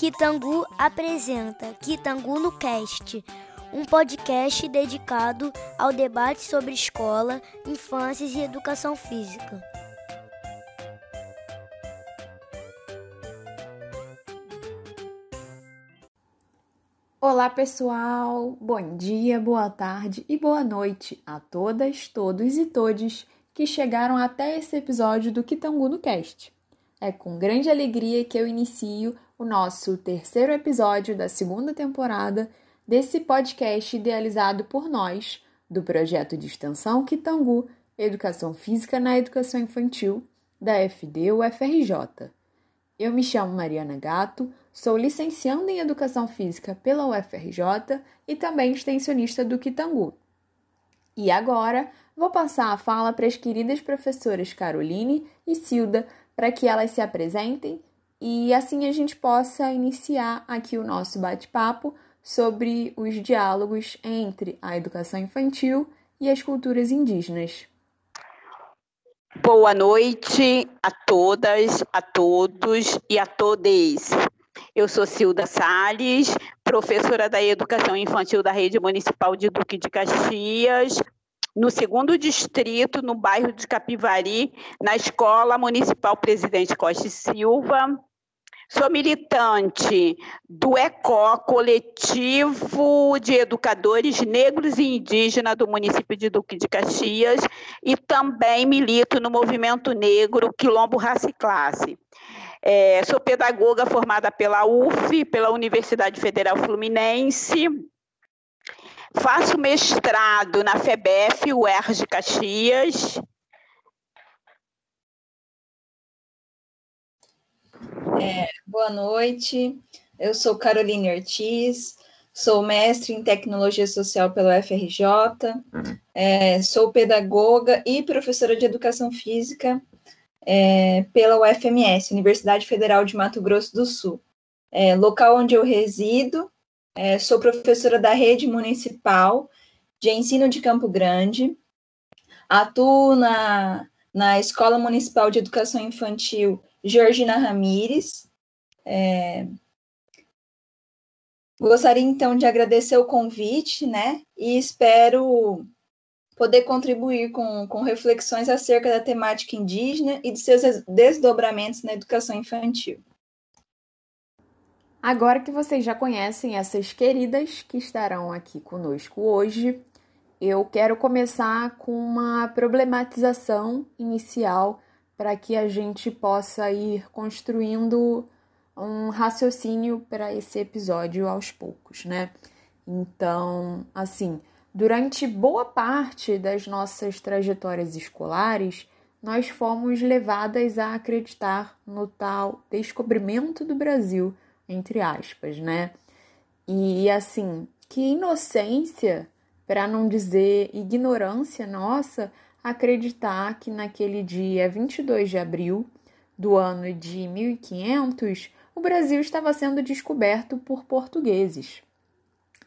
Kitangu apresenta Kitangu no Cast, um podcast dedicado ao debate sobre escola, infâncias e educação física. Olá, pessoal! Bom dia, boa tarde e boa noite a todas, todos e todes que chegaram até esse episódio do Kitangu no Cast. É com grande alegria que eu inicio o nosso terceiro episódio da segunda temporada desse podcast idealizado por nós, do projeto de extensão Kitangu Educação Física na Educação Infantil, da FD UFRJ. Eu me chamo Mariana Gato, sou licencianda em Educação Física pela UFRJ e também extensionista do Kitangu. E agora vou passar a fala para as queridas professoras Caroline e Silda para que elas se apresentem e assim a gente possa iniciar aqui o nosso bate-papo sobre os diálogos entre a educação infantil e as culturas indígenas. Boa noite a todas, a todos e a todes. Eu sou Cilda Sales, professora da Educação Infantil da Rede Municipal de Duque de Caxias, no segundo distrito, no bairro de Capivari, na Escola Municipal Presidente Costa e Silva. Sou militante do ECO, Coletivo de Educadores Negros e Indígenas do município de Duque de Caxias, e também milito no Movimento Negro Quilombo Raça e Classe. É, sou pedagoga formada pela UF, pela Universidade Federal Fluminense. Faço mestrado na FEBEF, UERJ Caxias. É, boa noite, eu sou Caroline Ortiz, sou mestre em Tecnologia Social pela UFRJ, é, sou pedagoga e professora de Educação Física é, pela UFMS, Universidade Federal de Mato Grosso do Sul. É, local onde eu resido, é, sou professora da Rede Municipal de Ensino de Campo Grande, atuo na, na Escola Municipal de Educação Infantil Georgina Ramires. É... Gostaria então de agradecer o convite, né? E espero poder contribuir com, com reflexões acerca da temática indígena e de seus desdobramentos na educação infantil. Agora que vocês já conhecem essas queridas que estarão aqui conosco hoje, eu quero começar com uma problematização inicial para que a gente possa ir construindo um raciocínio para esse episódio aos poucos, né? Então, assim, durante boa parte das nossas trajetórias escolares, nós fomos levadas a acreditar no tal descobrimento do Brasil, entre aspas, né? E assim, que inocência, para não dizer ignorância nossa, acreditar que naquele dia 22 de abril do ano de 1500, o Brasil estava sendo descoberto por portugueses.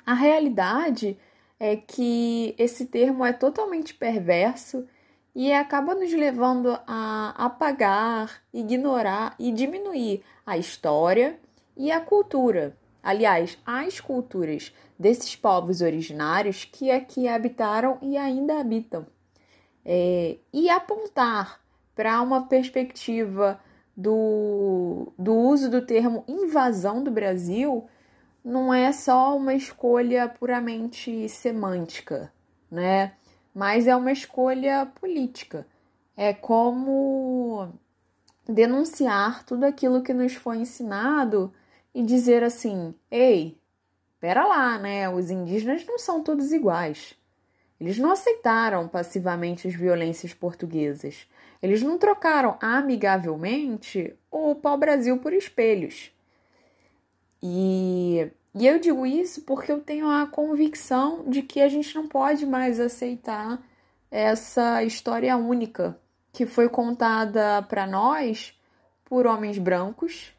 A realidade é que esse termo é totalmente perverso e acaba nos levando a apagar, ignorar e diminuir a história e a cultura. Aliás, as culturas desses povos originários que aqui habitaram e ainda habitam é, e apontar para uma perspectiva do, do uso do termo invasão do Brasil não é só uma escolha puramente semântica, né? Mas é uma escolha política. É como denunciar tudo aquilo que nos foi ensinado e dizer assim: ei, pera lá, né? Os indígenas não são todos iguais. Eles não aceitaram passivamente as violências portuguesas. Eles não trocaram amigavelmente o pau-brasil por espelhos. E, e eu digo isso porque eu tenho a convicção de que a gente não pode mais aceitar essa história única que foi contada para nós por homens brancos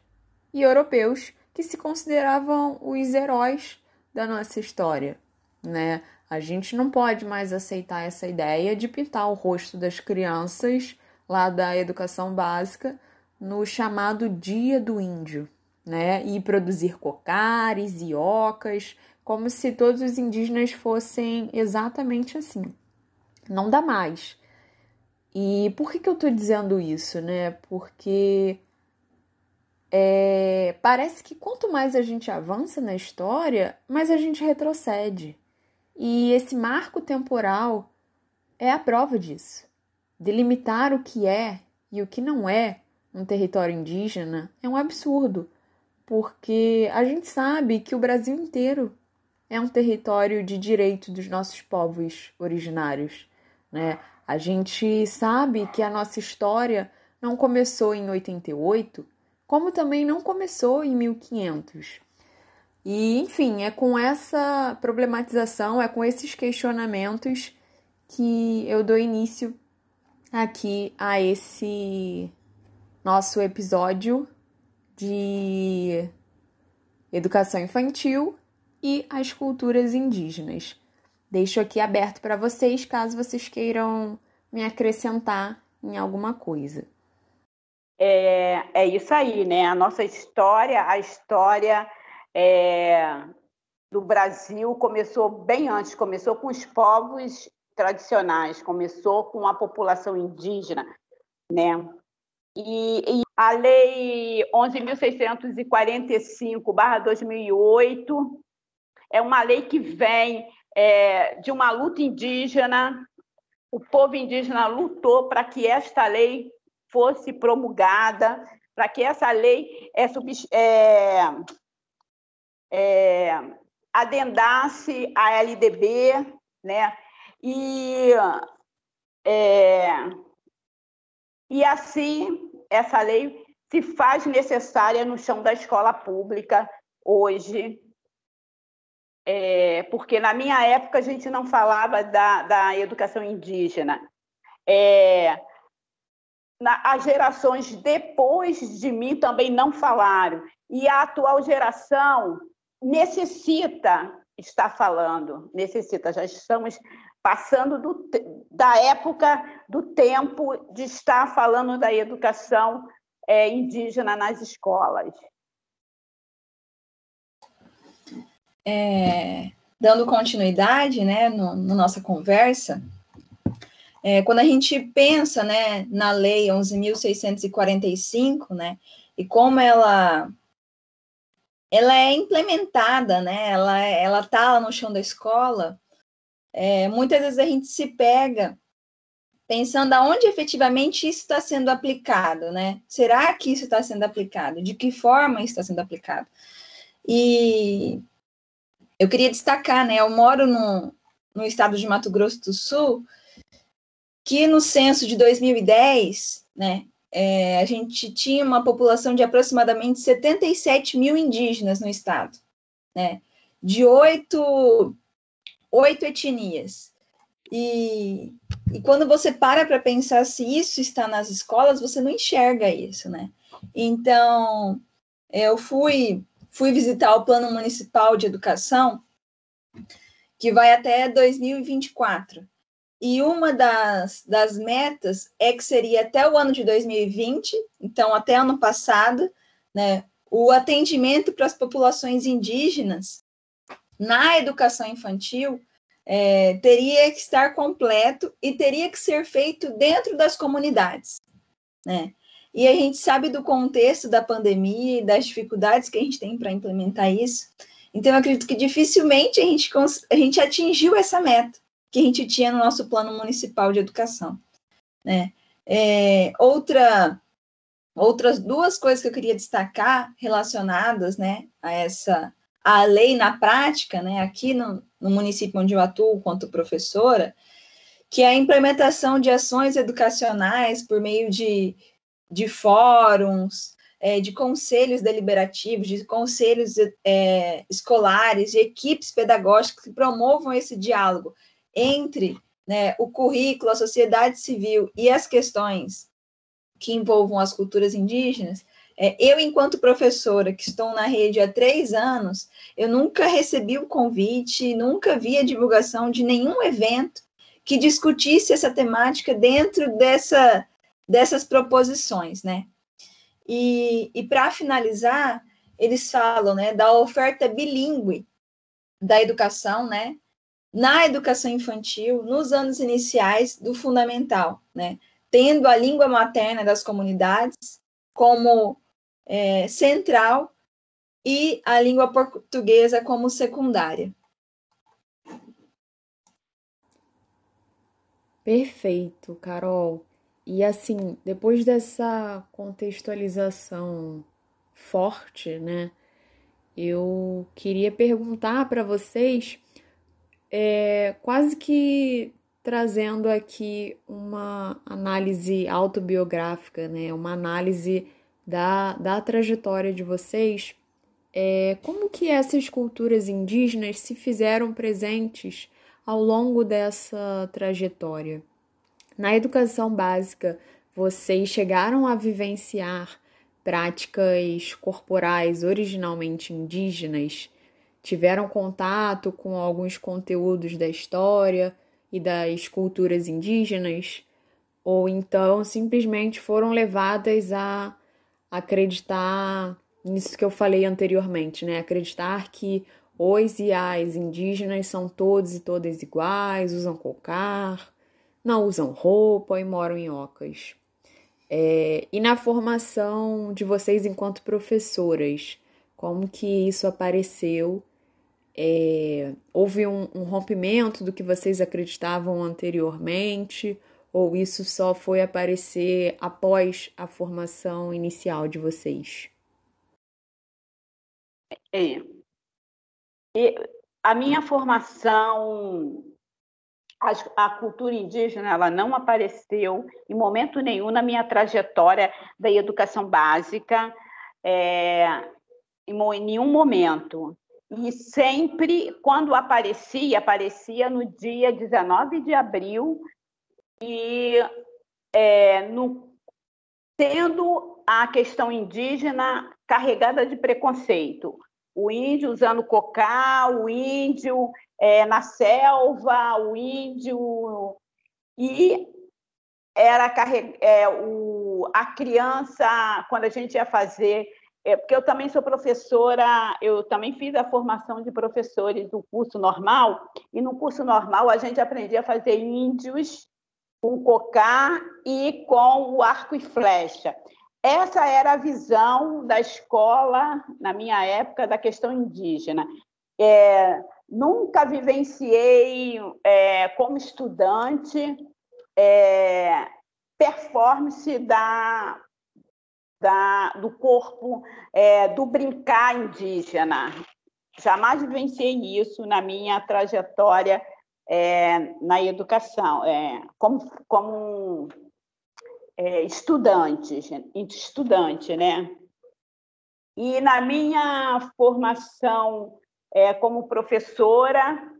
e europeus que se consideravam os heróis da nossa história, né? A gente não pode mais aceitar essa ideia de pintar o rosto das crianças lá da educação básica no chamado Dia do Índio, né? E produzir cocares e ocas, como se todos os indígenas fossem exatamente assim. Não dá mais. E por que, que eu estou dizendo isso, né? Porque é, parece que quanto mais a gente avança na história, mais a gente retrocede. E esse marco temporal é a prova disso. Delimitar o que é e o que não é um território indígena é um absurdo, porque a gente sabe que o Brasil inteiro é um território de direito dos nossos povos originários, né? A gente sabe que a nossa história não começou em 88, como também não começou em 1500. E, enfim, é com essa problematização, é com esses questionamentos que eu dou início aqui a esse nosso episódio de educação infantil e as culturas indígenas. Deixo aqui aberto para vocês caso vocês queiram me acrescentar em alguma coisa. É, é isso aí, né? A nossa história, a história é, do Brasil começou bem antes, começou com os povos tradicionais, começou com a população indígena, né? E, e a Lei 11.645/2008 é uma lei que vem é, de uma luta indígena. O povo indígena lutou para que esta lei fosse promulgada, para que essa lei é, é, é, adendasse a LDB, né? E, é, e assim essa lei se faz necessária no chão da escola pública hoje, é, porque na minha época a gente não falava da, da educação indígena. É, na, as gerações depois de mim também não falaram. E a atual geração necessita estar falando, necessita. Já estamos passando do, da época do tempo de estar falando da educação é, indígena nas escolas. É, dando continuidade né, no, no nossa conversa, é, quando a gente pensa né, na Lei 11.645, né, e como ela ela é implementada, né, ela ela está lá no chão da escola, é, muitas vezes a gente se pega pensando aonde efetivamente isso está sendo aplicado, né? Será que isso está sendo aplicado? De que forma isso está sendo aplicado? E eu queria destacar, né? Eu moro no, no estado de Mato Grosso do Sul, que no censo de 2010, né, é, a gente tinha uma população de aproximadamente 77 mil indígenas no estado, né, de oito, oito etnias. E, e quando você para para pensar se isso está nas escolas, você não enxerga isso, né? Então, eu fui, fui visitar o Plano Municipal de Educação, que vai até 2024. E uma das, das metas é que seria até o ano de 2020, então até ano passado, né, o atendimento para as populações indígenas na educação infantil é, teria que estar completo e teria que ser feito dentro das comunidades, né? E a gente sabe do contexto da pandemia e das dificuldades que a gente tem para implementar isso. Então, eu acredito que dificilmente a gente, a gente atingiu essa meta que a gente tinha no nosso plano municipal de educação. Né? É, outra, outras duas coisas que eu queria destacar relacionadas né, a essa a lei na prática, né, aqui no, no município onde eu atuo quanto professora, que é a implementação de ações educacionais por meio de, de fóruns, é, de conselhos deliberativos, de conselhos é, escolares, de equipes pedagógicas que promovam esse diálogo entre né, o currículo, a sociedade civil e as questões que envolvam as culturas indígenas, é, eu, enquanto professora, que estou na rede há três anos, eu nunca recebi o convite, nunca vi a divulgação de nenhum evento que discutisse essa temática dentro dessa, dessas proposições, né? E, e para finalizar, eles falam, né, da oferta bilíngue da educação, né, na educação infantil, nos anos iniciais do fundamental, né, tendo a língua materna das comunidades como é, central e a língua portuguesa como secundária. Perfeito, Carol. E assim, depois dessa contextualização forte, né? Eu queria perguntar para vocês, é, quase que trazendo aqui uma análise autobiográfica, né? Uma análise da, da trajetória de vocês, é, como que essas culturas indígenas se fizeram presentes ao longo dessa trajetória? Na educação básica, vocês chegaram a vivenciar práticas corporais originalmente indígenas? Tiveram contato com alguns conteúdos da história e das culturas indígenas? Ou então simplesmente foram levadas a acreditar nisso que eu falei anteriormente, né? Acreditar que os e as indígenas são todos e todas iguais, usam cocar, não usam roupa e moram em ocas. É, e na formação de vocês enquanto professoras, como que isso apareceu? É, houve um, um rompimento do que vocês acreditavam anteriormente? Ou isso só foi aparecer após a formação inicial de vocês? É. E a minha formação, a, a, cultura indígena, ela não apareceu em momento nenhum na minha trajetória da educação básica, é, em nenhum momento. E sempre, quando aparecia, aparecia no dia 19 de abril, e é, no, tendo a questão indígena carregada de preconceito o índio usando cocá, o índio é, na selva, o índio. E era é, o, a criança, quando a gente ia fazer. É, porque eu também sou professora, eu também fiz a formação de professores do curso normal, e no curso normal a gente aprendia a fazer índios com cocá e com o arco e flecha. Essa era a visão da escola, na minha época, da questão indígena. É, nunca vivenciei, é, como estudante, é, performance da, da, do corpo, é, do brincar indígena. Jamais vivenciei isso na minha trajetória é, na educação, é, como, como é, estudantes, estudante, né? E na minha formação é, como professora,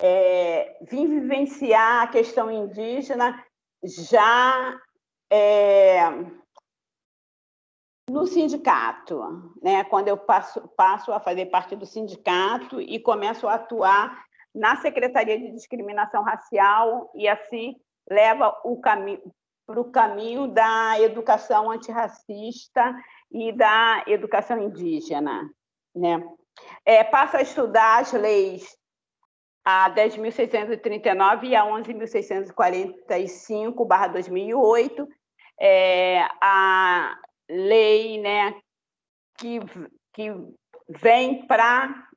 é, vim vivenciar a questão indígena já no sindicato, né? quando eu passo, passo a fazer parte do sindicato e começo a atuar na Secretaria de Discriminação Racial e assim leva o caminho para o caminho da educação antirracista e da educação indígena. Né? É, passa a estudar as leis a 10.639 e a 11.645/2008, é, a lei né, que, que vem para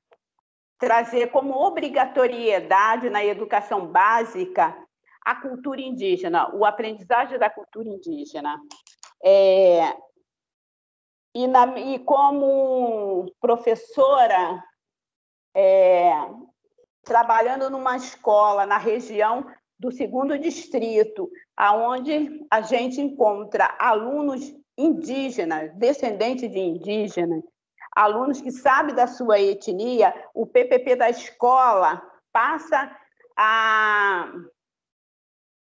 trazer como obrigatoriedade na educação básica a cultura indígena, o aprendizagem da cultura indígena. É, e, na, e, como professora, é, trabalhando numa escola na região do segundo distrito, aonde a gente encontra alunos indígenas, descendentes de indígenas, alunos que sabem da sua etnia, o PPP da escola passa a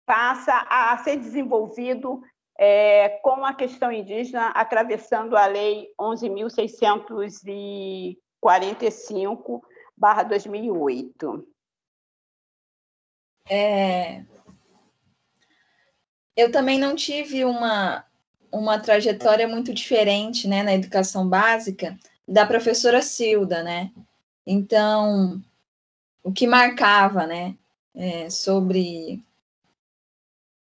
passa a ser desenvolvido é, com a questão indígena, atravessando a Lei 11.645-2008. É... Eu também não tive uma, uma trajetória muito diferente né, na educação básica, da professora Silda, né? Então, o que marcava, né, é, sobre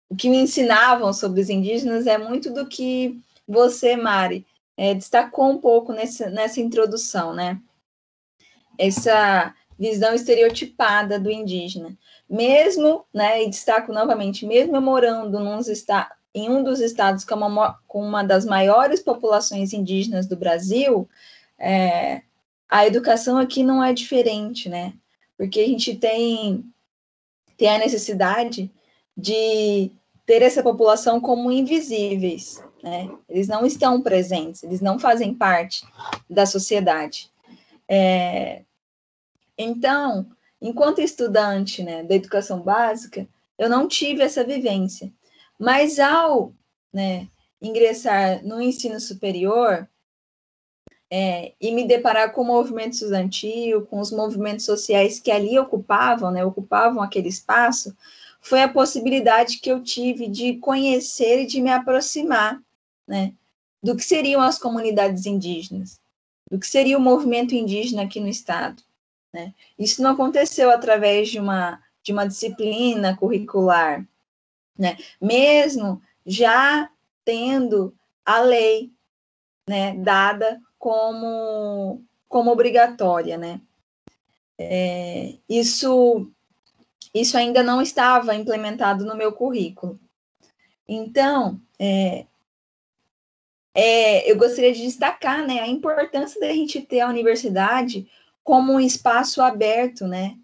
o que me ensinavam sobre os indígenas é muito do que você, Mari, é, destacou um pouco nessa, nessa introdução, né? Essa visão estereotipada do indígena. Mesmo, né, e destaco novamente, mesmo morando nos esta em um dos estados com uma, com uma das maiores populações indígenas do Brasil, é, a educação aqui não é diferente, né? Porque a gente tem, tem a necessidade de ter essa população como invisíveis, né? Eles não estão presentes, eles não fazem parte da sociedade. É, então, enquanto estudante né, da educação básica, eu não tive essa vivência. Mas ao né, ingressar no ensino superior é, e me deparar com o movimento estudantil, com os movimentos sociais que ali ocupavam, né, ocupavam aquele espaço, foi a possibilidade que eu tive de conhecer e de me aproximar né, do que seriam as comunidades indígenas, do que seria o movimento indígena aqui no estado. Né? Isso não aconteceu através de uma, de uma disciplina curricular, né? mesmo já tendo a lei né, dada como, como obrigatória. Né? É, isso, isso ainda não estava implementado no meu currículo. Então, é, é, eu gostaria de destacar né, a importância da gente ter a universidade como um espaço aberto, né,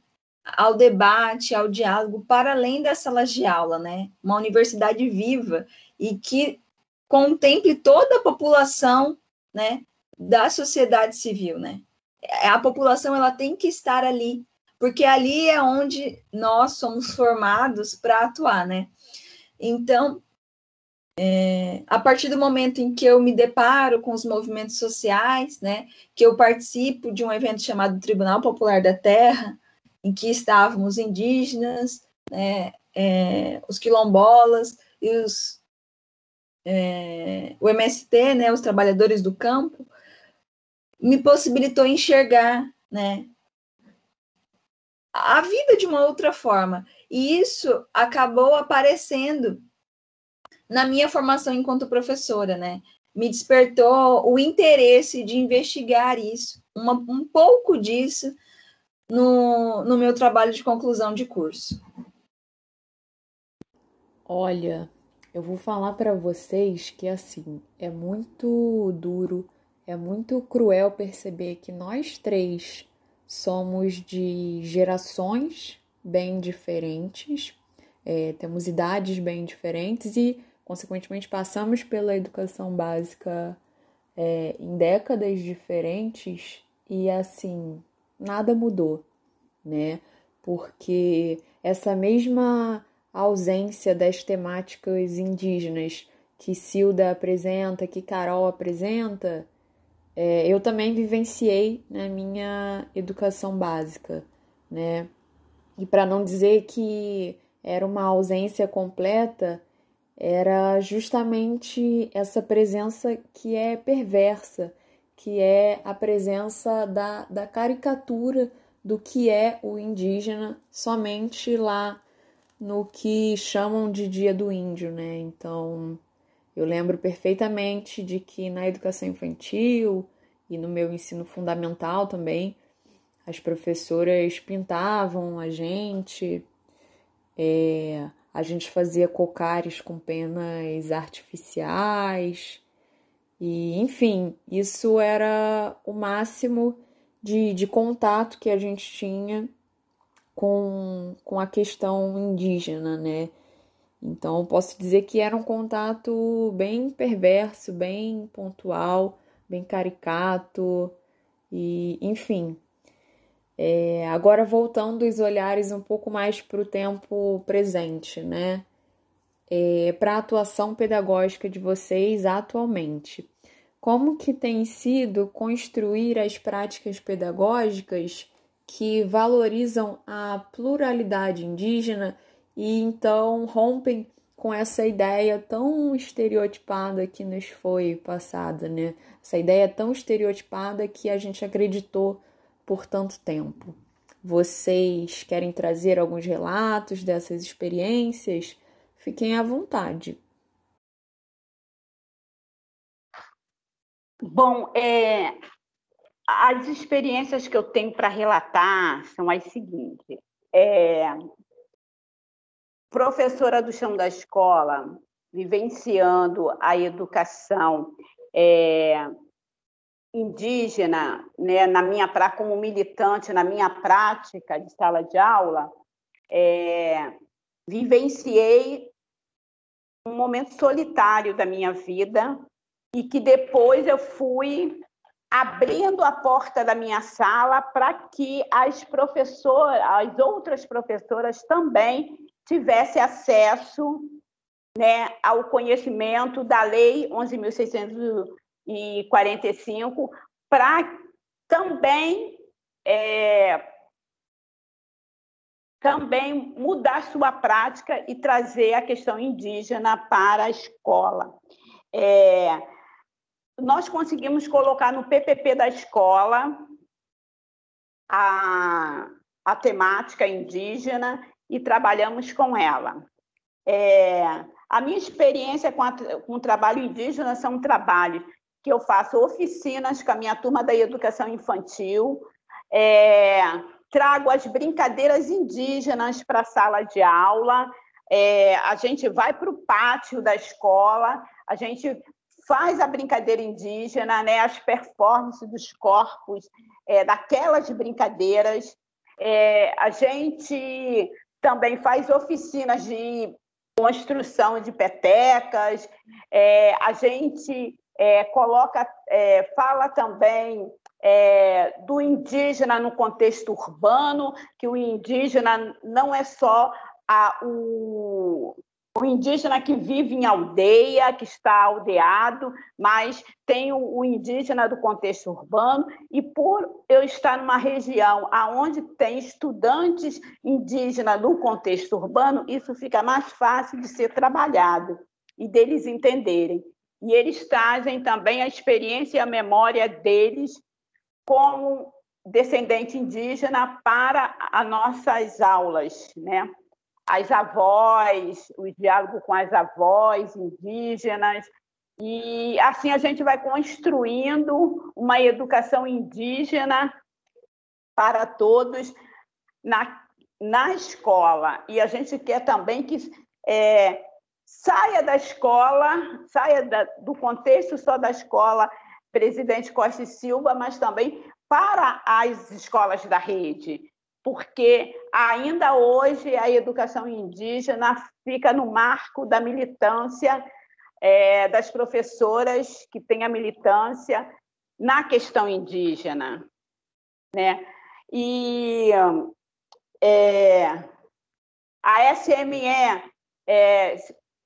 ao debate, ao diálogo, para além das salas de aula, né, uma universidade viva e que contemple toda a população, né, da sociedade civil, né. A população ela tem que estar ali, porque ali é onde nós somos formados para atuar, né. Então, é, a partir do momento em que eu me deparo com os movimentos sociais, né, que eu participo de um evento chamado Tribunal Popular da Terra, em que estavam os indígenas, né, é, os quilombolas e os, é, o MST, né, os trabalhadores do campo, me possibilitou enxergar né, a vida de uma outra forma. E isso acabou aparecendo na minha formação enquanto professora, né? Me despertou o interesse de investigar isso, uma, um pouco disso, no, no meu trabalho de conclusão de curso. Olha, eu vou falar para vocês que assim, é muito duro, é muito cruel perceber que nós três somos de gerações bem diferentes, é, temos idades bem diferentes e Consequentemente, passamos pela educação básica é, em décadas diferentes e assim, nada mudou, né? Porque essa mesma ausência das temáticas indígenas que Silda apresenta, que Carol apresenta, é, eu também vivenciei na minha educação básica, né? E para não dizer que era uma ausência completa, era justamente essa presença que é perversa, que é a presença da, da caricatura do que é o indígena somente lá no que chamam de Dia do Índio, né? Então, eu lembro perfeitamente de que na educação infantil e no meu ensino fundamental também, as professoras pintavam a gente, é, a gente fazia cocares com penas artificiais. E, enfim, isso era o máximo de, de contato que a gente tinha com, com a questão indígena, né? Então, posso dizer que era um contato bem perverso, bem pontual, bem caricato, e enfim, é, agora voltando os olhares um pouco mais para o tempo presente, né? É, para a atuação pedagógica de vocês atualmente. Como que tem sido construir as práticas pedagógicas que valorizam a pluralidade indígena e então rompem com essa ideia tão estereotipada que nos foi passada, né? Essa ideia tão estereotipada que a gente acreditou por tanto tempo. Vocês querem trazer alguns relatos dessas experiências? Fiquem à vontade. Bom, é, as experiências que eu tenho para relatar são as seguintes. É, professora do chão da escola, vivenciando a educação é, indígena, né, na minha como militante na minha prática de sala de aula, é, vivenciei um momento solitário da minha vida e que depois eu fui abrindo a porta da minha sala para que as professoras, as outras professoras também tivesse acesso né, ao conhecimento da Lei 11.645 para também é, também mudar sua prática e trazer a questão indígena para a escola. É, nós conseguimos colocar no PPP da escola a, a temática indígena e trabalhamos com ela. É, a minha experiência com, a, com o trabalho indígena são trabalhos que eu faço oficinas com a minha turma da educação infantil, é, trago as brincadeiras indígenas para a sala de aula, é, a gente vai para o pátio da escola, a gente faz a brincadeira indígena, né, as performances dos corpos é, daquelas brincadeiras. É, a gente também faz oficinas de construção de petecas, é, a gente é, coloca, é, fala também é, do indígena no contexto urbano, que o indígena não é só a, o, o indígena que vive em aldeia, que está aldeado, mas tem o, o, indígena do contexto urbano, e por eu estar numa região onde tem estudantes indígenas no contexto urbano, isso fica mais fácil de ser trabalhado e deles entenderem. E eles trazem também a experiência e a memória deles como descendente indígena para as nossas aulas, né? as avós, o diálogo com as avós indígenas, e assim a gente vai construindo uma educação indígena para todos na, na escola. E a gente quer também que é, saia da escola, saia da, do contexto só da escola Presidente Costa e Silva, mas também para as escolas da rede porque ainda hoje a educação indígena fica no marco da militância é, das professoras que têm a militância na questão indígena. Né? E é, a SME, é,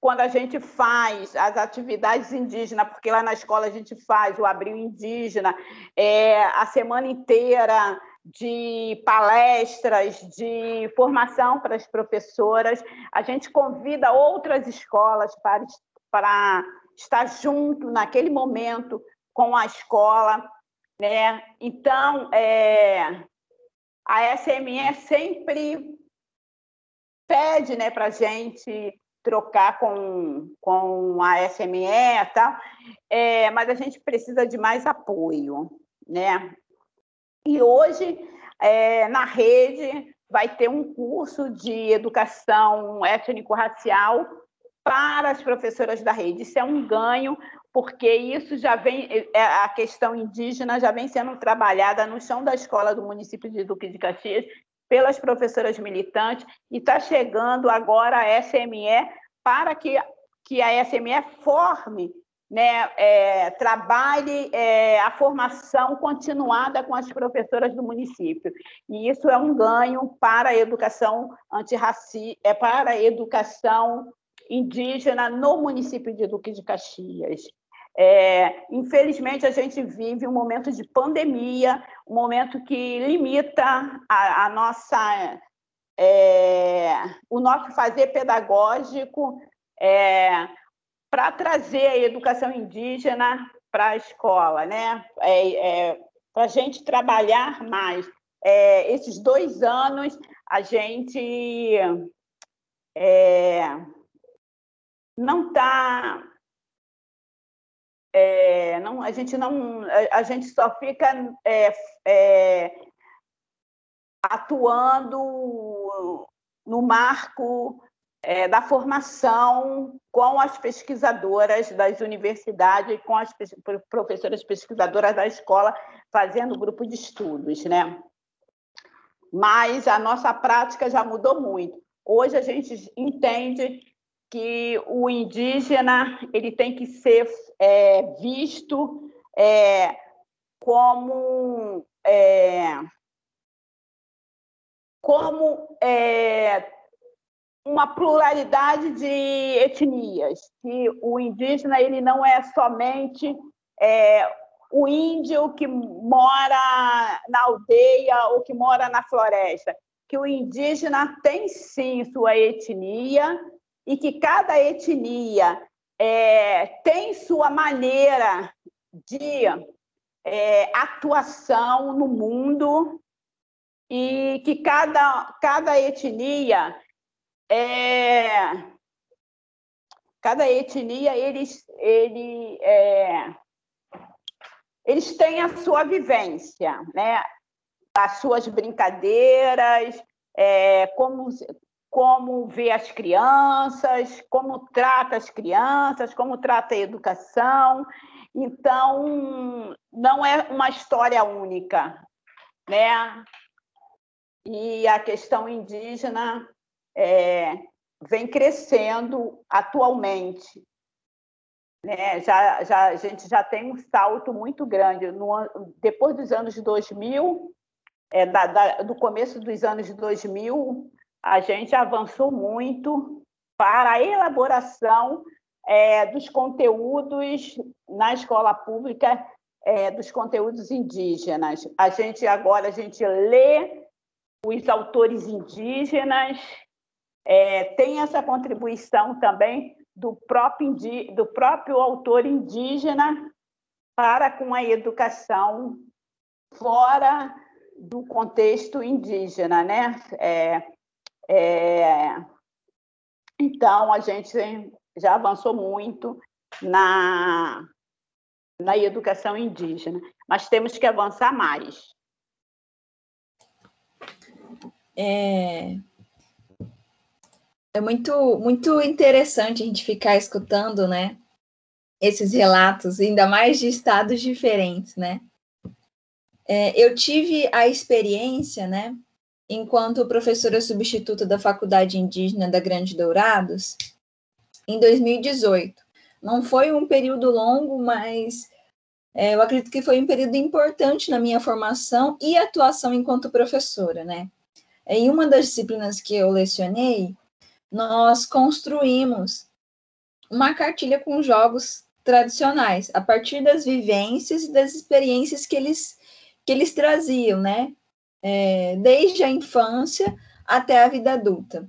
quando a gente faz as atividades indígenas, porque lá na escola a gente faz o abril indígena, é, a semana inteira de palestras, de formação para as professoras. A gente convida outras escolas para, para estar junto naquele momento com a escola. Né? Então, é, a SME sempre pede né, para a gente trocar com, com a SME e tal, é, mas a gente precisa de mais apoio. Né? E hoje, é, na rede, vai ter um curso de educação étnico-racial para as professoras da rede. Isso é um ganho, porque isso já vem, é, a questão indígena já vem sendo trabalhada no chão da escola do município de Duque de Caxias pelas professoras militantes e está chegando agora a SME para que, que a SME forme né, é, trabalhe é, a formação continuada com as professoras do município. E isso é um ganho para a educação antirracista, é para a educação indígena no município de Duque de Caxias. É, infelizmente, a gente vive um momento de pandemia, um momento que limita a, a nossa, é, o nosso fazer pedagógico é, para trazer a educação indígena para a escola, né? É, é, para a gente trabalhar mais. É, esses dois anos, a gente não está. É, não, a gente não, a gente só fica é, é, atuando no marco é, da formação com as pesquisadoras das universidades, com as professoras pesquisadoras da escola, fazendo grupo de estudos, né? Mas a nossa prática já mudou muito. Hoje a gente entende que o indígena ele tem que ser é, visto é, como é, como é, uma pluralidade de etnias, que o indígena ele não é somente é, o índio que mora na aldeia ou que mora na floresta, que o indígena tem sim sua etnia e que cada etnia é, tem sua maneira de é, atuação no mundo e que cada, cada etnia é, cada etnia eles, ele, é, eles têm a sua vivência, né? as suas brincadeiras, é, como, como vê as crianças, como trata as crianças, como trata a educação. Então, não é uma história única, né? E a questão indígena é, vem crescendo atualmente. Né? Já, já, a gente já tem um salto muito grande. No, depois dos anos 2000, é, da, da, do começo dos anos 2000, a gente avançou muito para a elaboração é, dos conteúdos na escola pública, é, dos conteúdos indígenas. A gente agora a gente lê os autores indígenas, é, tem essa contribuição também do próprio, do próprio autor indígena para com a educação fora do contexto indígena, né? É, é, então, a gente já avançou muito na, na educação indígena, mas temos que avançar mais. É, é muito, muito interessante a gente ficar escutando, né? Esses relatos, ainda mais de estados diferentes, né? É, eu tive a experiência, né? Enquanto professora substituta da Faculdade Indígena da Grande Dourados, em 2018. Não foi um período longo, mas é, eu acredito que foi um período importante na minha formação e atuação enquanto professora, né? Em uma das disciplinas que eu lecionei, nós construímos uma cartilha com jogos tradicionais, a partir das vivências e das experiências que eles, que eles traziam, né? É, desde a infância até a vida adulta.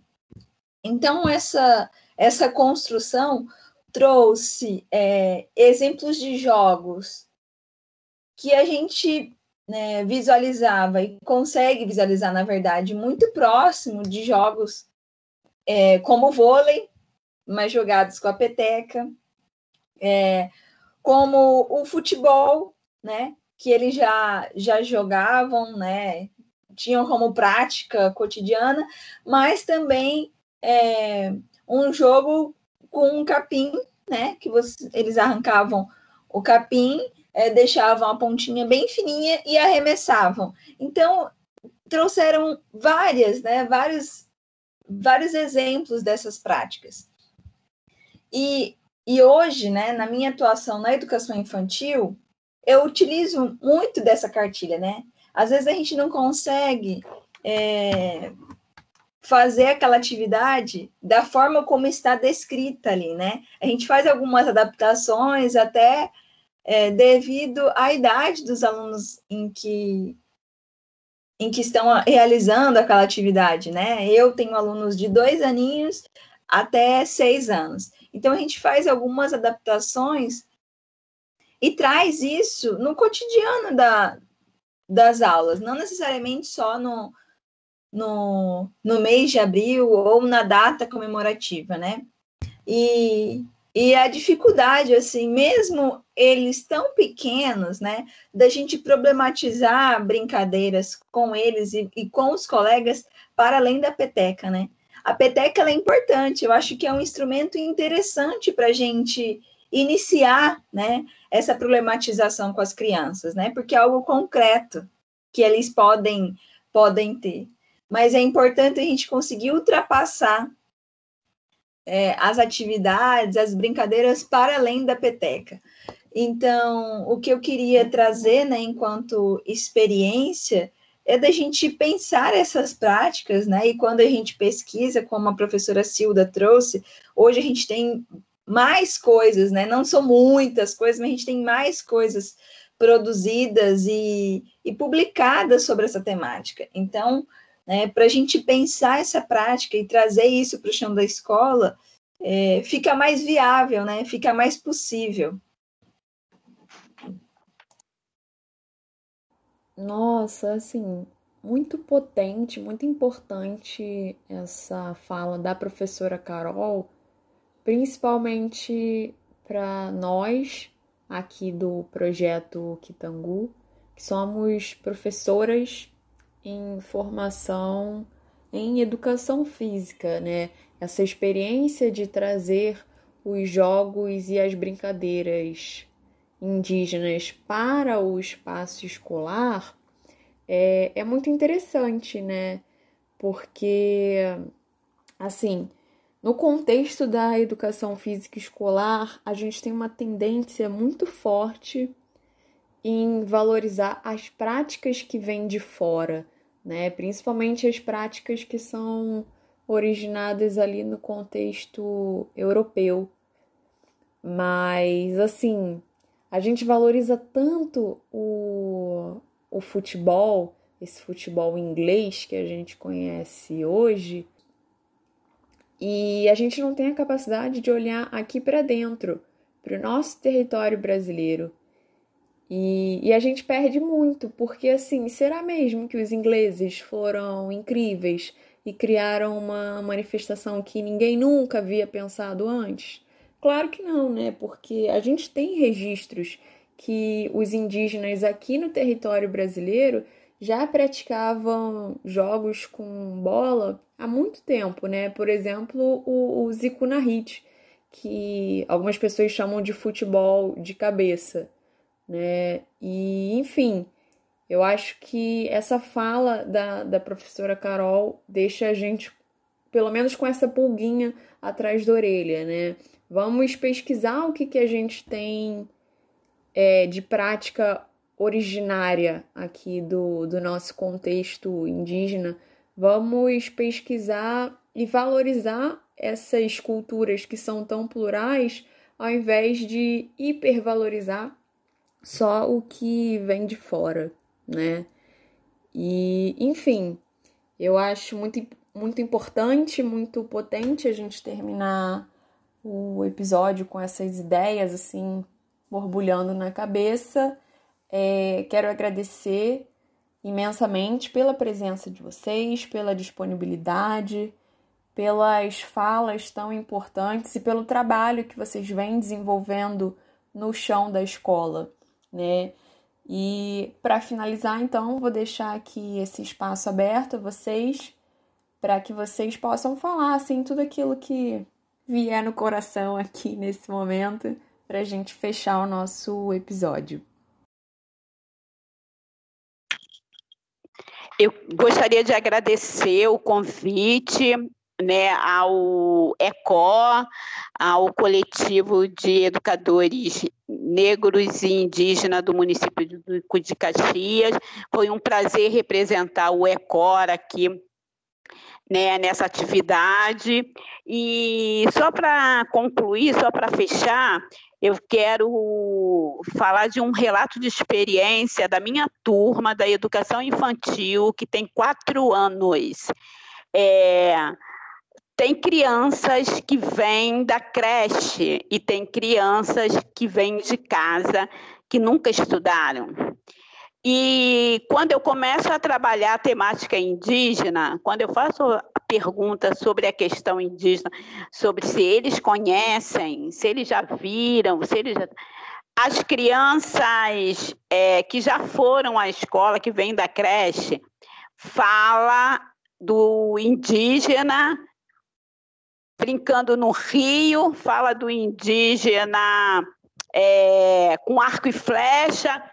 Então, essa, essa construção trouxe é, exemplos de jogos que a gente né, visualizava e consegue visualizar, na verdade, muito próximo de jogos é, como vôlei, mas jogados com a peteca, é, como o futebol, né, que eles já, já jogavam, né, tinham como prática cotidiana, mas também é, um jogo com um capim, né, que você, eles arrancavam o capim, é, deixavam a pontinha bem fininha e arremessavam. Então, trouxeram várias, né, vários vários exemplos dessas práticas. E, e hoje, né, na minha atuação na educação infantil, eu utilizo muito dessa cartilha, né? Às vezes a gente não consegue é, fazer aquela atividade da forma como está descrita ali, né? A gente faz algumas adaptações até é, devido à idade dos alunos em que em que estão realizando aquela atividade, né? Eu tenho alunos de dois aninhos até seis anos. Então, a gente faz algumas adaptações e traz isso no cotidiano da, das aulas, não necessariamente só no, no, no mês de abril ou na data comemorativa, né? E, e a dificuldade, assim, mesmo eles tão pequenos, né, da gente problematizar brincadeiras com eles e, e com os colegas para além da peteca, né? A peteca é importante, eu acho que é um instrumento interessante para a gente iniciar, né, essa problematização com as crianças, né, porque é algo concreto que eles podem podem ter. Mas é importante a gente conseguir ultrapassar é, as atividades, as brincadeiras para além da peteca. Então, o que eu queria trazer, né, enquanto experiência, é da gente pensar essas práticas, né? E quando a gente pesquisa, como a professora Silda trouxe, hoje a gente tem mais coisas, né? Não são muitas coisas, mas a gente tem mais coisas produzidas e, e publicadas sobre essa temática. Então, né, para a gente pensar essa prática e trazer isso para o chão da escola, é, fica mais viável, né? Fica mais possível. Nossa, assim, muito potente, muito importante essa fala da professora Carol, principalmente para nós aqui do projeto Kitangu, que somos professoras em formação em educação física, né? Essa experiência de trazer os jogos e as brincadeiras indígenas para o espaço escolar é, é muito interessante, né? Porque, assim, no contexto da educação física escolar, a gente tem uma tendência muito forte em valorizar as práticas que vêm de fora, né? Principalmente as práticas que são originadas ali no contexto europeu. Mas assim, a gente valoriza tanto o, o futebol, esse futebol inglês que a gente conhece hoje, e a gente não tem a capacidade de olhar aqui para dentro, para o nosso território brasileiro e, e, a gente perde muito, porque assim, será mesmo que os ingleses foram incríveis e criaram uma manifestação que ninguém nunca havia pensado antes? Claro que não, né? Porque a gente tem registros que os indígenas aqui no território brasileiro já praticavam jogos com bola há muito tempo, né? Por exemplo, o, o Zikunahit, que algumas pessoas chamam de futebol de cabeça né? E, enfim, eu acho que essa fala da, da professora Carol deixa a gente, pelo menos com essa pulguinha atrás da orelha, né? Vamos pesquisar o que, que a gente tem é, de prática originária aqui do, do nosso contexto indígena. Vamos pesquisar e valorizar essas culturas que são tão plurais, ao invés de hipervalorizar só o que vem de fora, né? E, enfim, eu acho muito, muito importante, muito potente a gente terminar o episódio com essas ideias assim borbulhando na cabeça. É, quero agradecer imensamente pela presença de vocês, pela disponibilidade, pelas falas tão importantes e pelo trabalho que vocês vêm desenvolvendo no chão da escola né? E para finalizar, então, vou deixar aqui esse espaço aberto a vocês, para que vocês possam falar assim tudo aquilo que vier no coração aqui nesse momento, para a gente fechar o nosso episódio. Eu gostaria de agradecer o convite né, ao ECO, ao coletivo de educadores negros e indígenas do município de Caxias. Foi um prazer representar o ECOR aqui né, nessa atividade. E só para concluir, só para fechar, eu quero falar de um relato de experiência da minha turma da educação infantil, que tem quatro anos. É, tem crianças que vêm da creche e tem crianças que vêm de casa que nunca estudaram. E quando eu começo a trabalhar a temática indígena, quando eu faço a pergunta sobre a questão indígena, sobre se eles conhecem, se eles já viram, se eles já... As crianças é, que já foram à escola, que vêm da creche, fala do indígena brincando no rio, fala do indígena é, com arco e flecha,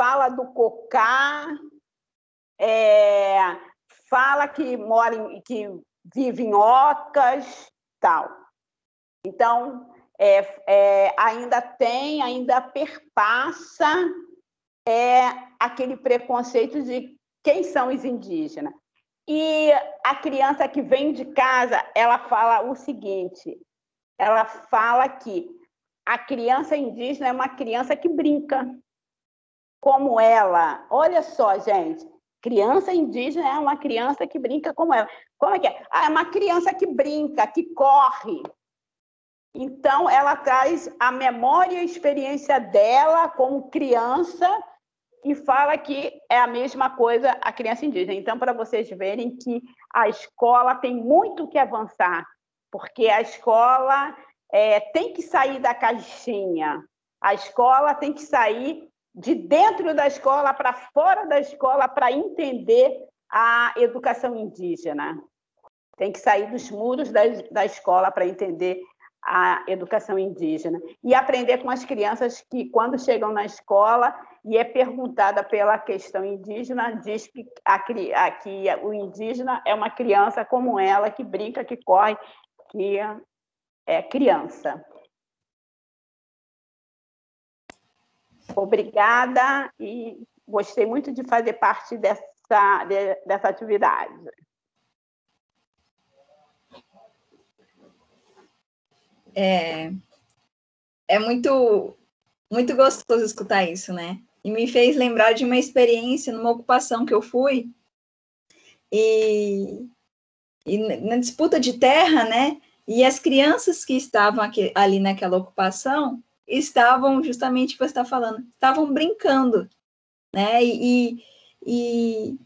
fala do cocá, é, fala que mora em, que vive em ocas, tal. Então, é, é, ainda tem, ainda perpassa é, aquele preconceito de quem são os indígenas. E a criança que vem de casa, ela fala o seguinte: ela fala que a criança indígena é uma criança que brinca. Como ela. Olha só, gente. Criança indígena é uma criança que brinca como ela. Como é que é? Ah, é uma criança que brinca, que corre. Então, ela traz a memória e a experiência dela como criança e fala que é a mesma coisa a criança indígena. Então, para vocês verem que a escola tem muito que avançar, porque a escola é, tem que sair da caixinha, a escola tem que sair de dentro da escola para fora da escola para entender a educação indígena. Tem que sair dos muros da, da escola para entender a educação indígena e aprender com as crianças que, quando chegam na escola e é perguntada pela questão indígena, diz que, a, que o indígena é uma criança como ela, que brinca, que corre, que é criança. Obrigada e gostei muito de fazer parte dessa, dessa atividade. É, é muito, muito gostoso escutar isso, né? E me fez lembrar de uma experiência numa ocupação que eu fui. E, e na disputa de terra, né? E as crianças que estavam aqui, ali naquela ocupação estavam justamente o que você está falando, estavam brincando, né? E, e,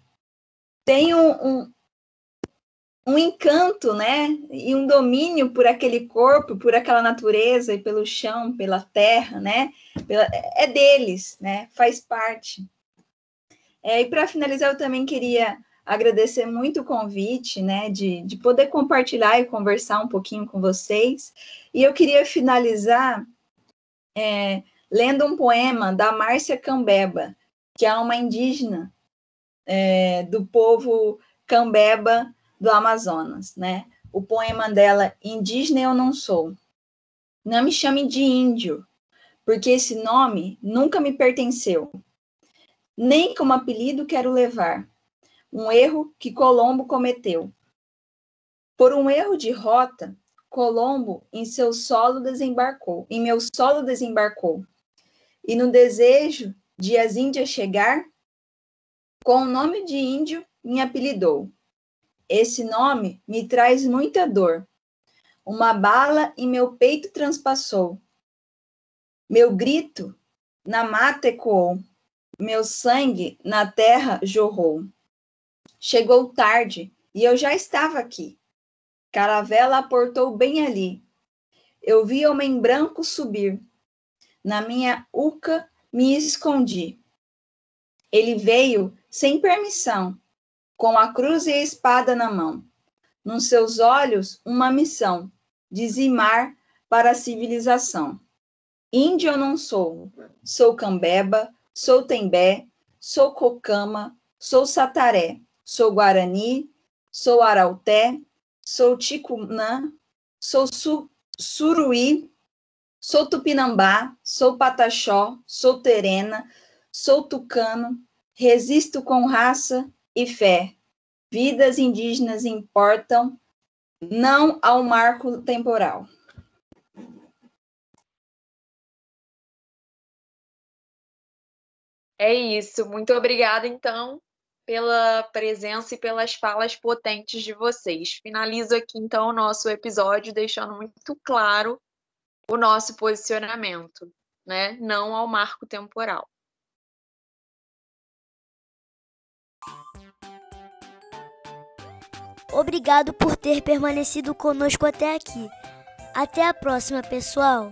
tem um, um, um encanto, né? E um domínio por aquele corpo, por aquela natureza e pelo chão, pela terra, né? Pela, é deles, né? Faz parte. É, e para finalizar, eu também queria agradecer muito o convite, né? De, de poder compartilhar e conversar um pouquinho com vocês. E eu queria finalizar é, lendo um poema da Márcia Cambeba, que é uma indígena é, do povo Cambeba do Amazonas, né? O poema dela, Indígena Eu Não Sou. Não me chame de índio, porque esse nome nunca me pertenceu. Nem como apelido quero levar. Um erro que Colombo cometeu. Por um erro de rota, Colombo em seu solo desembarcou, em meu solo desembarcou. E no desejo de as Índias chegar, com o nome de índio me apelidou. Esse nome me traz muita dor. Uma bala em meu peito transpassou. Meu grito na mata ecoou. Meu sangue na terra jorrou. Chegou tarde e eu já estava aqui. Caravela aportou bem ali. Eu vi homem branco subir. Na minha uca me escondi. Ele veio sem permissão com a cruz e a espada na mão. Nos seus olhos, uma missão: dizimar para a civilização. Índio eu não sou, sou cambeba, sou tembé, sou cocama, sou sataré, sou guarani, sou arauté, sou ticunã, sou su suruí, sou tupinambá, sou pataxó, sou terena, sou tucano, resisto com raça, e fé. Vidas indígenas importam, não ao marco temporal. É isso. Muito obrigada, então, pela presença e pelas falas potentes de vocês. Finalizo aqui então o nosso episódio deixando muito claro o nosso posicionamento, né? Não ao marco temporal. Obrigado por ter permanecido conosco até aqui. Até a próxima, pessoal!